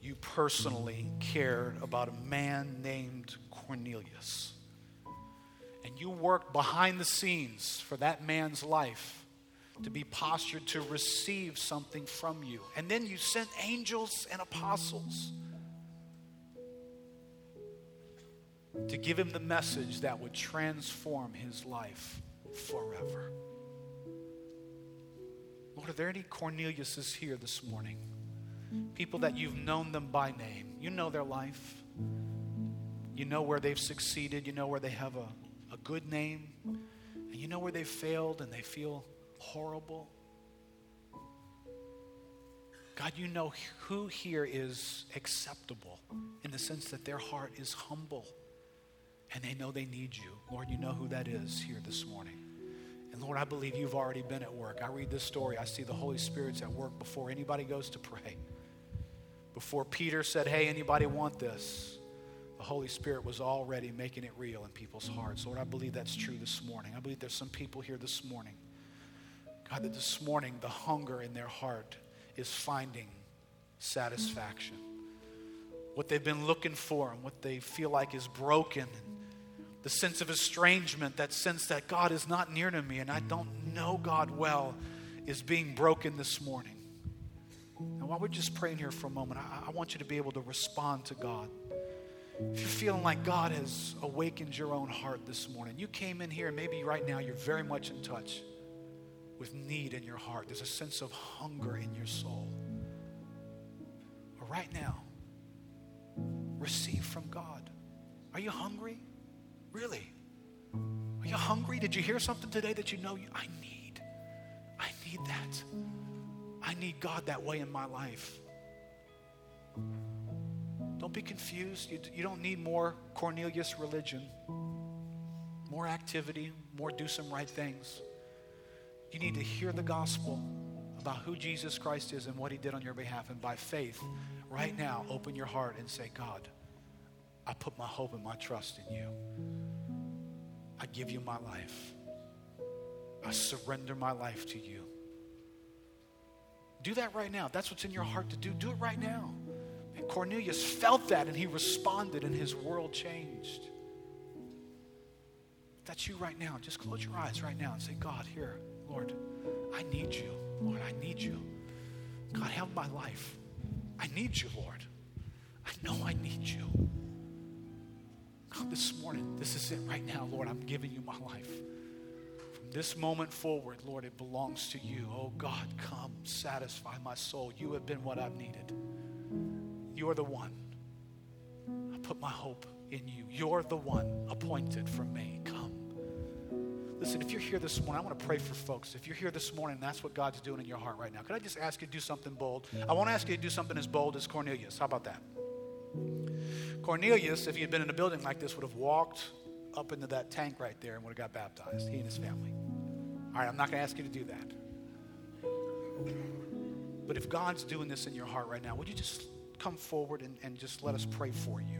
You personally cared about a man named Cornelius. And you worked behind the scenes for that man's life to be postured to receive something from you. And then you sent angels and apostles to give him the message that would transform his life forever. Lord, are there any Corneliuses here this morning? People that you've known them by name. You know their life. You know where they've succeeded. You know where they have a, a good name. And you know where they've failed and they feel horrible. God, you know who here is acceptable in the sense that their heart is humble and they know they need you. Lord, you know who that is here this morning. And Lord, I believe you've already been at work. I read this story, I see the Holy Spirit's at work before anybody goes to pray. Before Peter said, Hey, anybody want this? The Holy Spirit was already making it real in people's hearts. Lord, I believe that's true this morning. I believe there's some people here this morning. God, that this morning the hunger in their heart is finding satisfaction. What they've been looking for and what they feel like is broken. The sense of estrangement, that sense that God is not near to me and I don't know God well, is being broken this morning. And while we're just praying here for a moment, I, I want you to be able to respond to God. If you're feeling like God has awakened your own heart this morning, you came in here and maybe right now you're very much in touch with need in your heart. There's a sense of hunger in your soul. Or right now, receive from God. Are you hungry? Really? Are you hungry? Did you hear something today that you know you, I need? I need that. I need God that way in my life. Don't be confused. You, you don't need more Cornelius religion, more activity, more do some right things. You need to hear the gospel about who Jesus Christ is and what he did on your behalf. And by faith, right now, open your heart and say, God, I put my hope and my trust in you. I give you my life. I surrender my life to you. Do that right now. That's what's in your heart to do. Do it right now. And Cornelius felt that and he responded, and his world changed. That's you right now. Just close your eyes right now and say, God, here, Lord, I need you. Lord, I need you. God, help my life. I need you, Lord. I know I need you. God, this morning, this is it right now, Lord. I'm giving you my life. This moment forward, Lord, it belongs to you. Oh, God, come satisfy my soul. You have been what I've needed. You're the one. I put my hope in you. You're the one appointed for me. Come. Listen, if you're here this morning, I want to pray for folks. If you're here this morning, that's what God's doing in your heart right now. Could I just ask you to do something bold? I want to ask you to do something as bold as Cornelius. How about that? Cornelius, if he had been in a building like this, would have walked up into that tank right there and would have got baptized, he and his family. All right, I'm not going to ask you to do that. But if God's doing this in your heart right now, would you just come forward and, and just let us pray for you?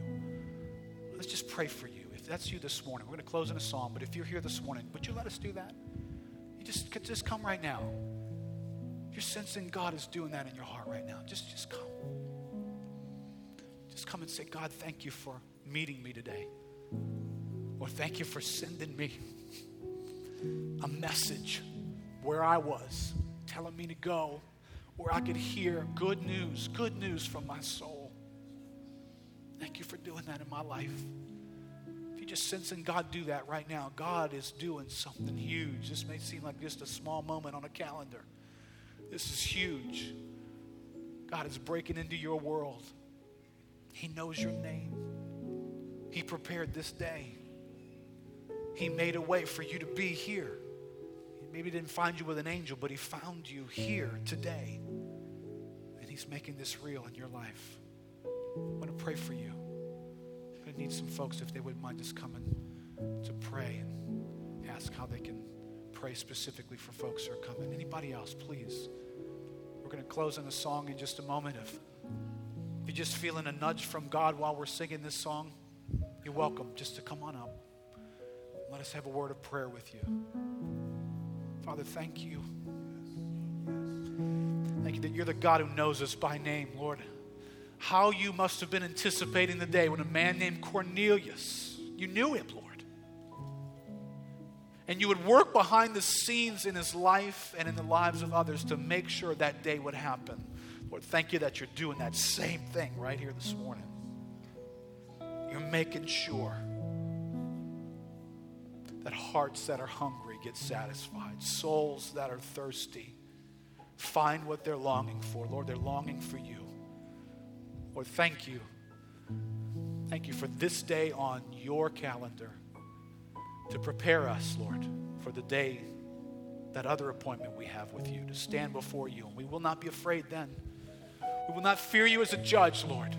Let's just pray for you. If that's you this morning, we're going to close in a song, but if you're here this morning, would you let us do that? You just, just come right now. You're sensing God is doing that in your heart right now, just, just come. Just come and say, God, thank you for meeting me today. Or thank you for sending me a message where I was, telling me to go, where I could hear good news, good news from my soul. Thank you for doing that in my life. If you're just sensing God do that right now, God is doing something huge. This may seem like just a small moment on a calendar. This is huge. God is breaking into your world. He knows your name. He prepared this day. He made a way for you to be here. He maybe didn't find you with an angel, but He found you here today. And He's making this real in your life. I want to pray for you. I need some folks, if they wouldn't mind just coming to pray and ask how they can pray specifically for folks who are coming. Anybody else, please. We're going to close on a song in just a moment if you're just feeling a nudge from God while we're singing this song, you're welcome just to come on up. Let us have a word of prayer with you. Father, thank you. Thank you that you're the God who knows us by name, Lord. How you must have been anticipating the day when a man named Cornelius, you knew him, Lord. And you would work behind the scenes in his life and in the lives of others to make sure that day would happen. Lord, thank you that you're doing that same thing right here this morning. You're making sure that hearts that are hungry get satisfied, souls that are thirsty find what they're longing for. Lord, they're longing for you. Lord, thank you. Thank you for this day on your calendar to prepare us, Lord, for the day, that other appointment we have with you, to stand before you. And we will not be afraid then. We will not fear you as a judge, Lord,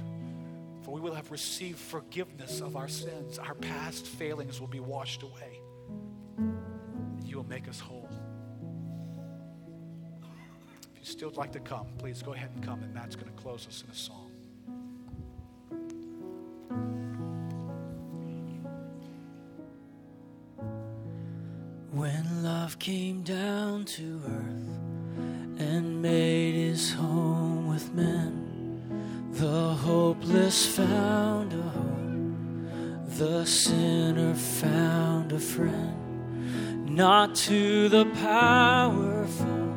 for we will have received forgiveness of our sins. Our past failings will be washed away. You will make us whole. If you still would like to come, please go ahead and come, and Matt's going to close us in a song. When love came down to earth and made his home with men, the hopeless found a home, the sinner found a friend, not to the powerful,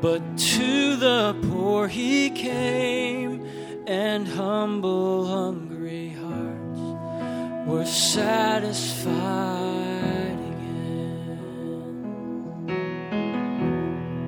but to the poor he came, and humble, hungry hearts were satisfied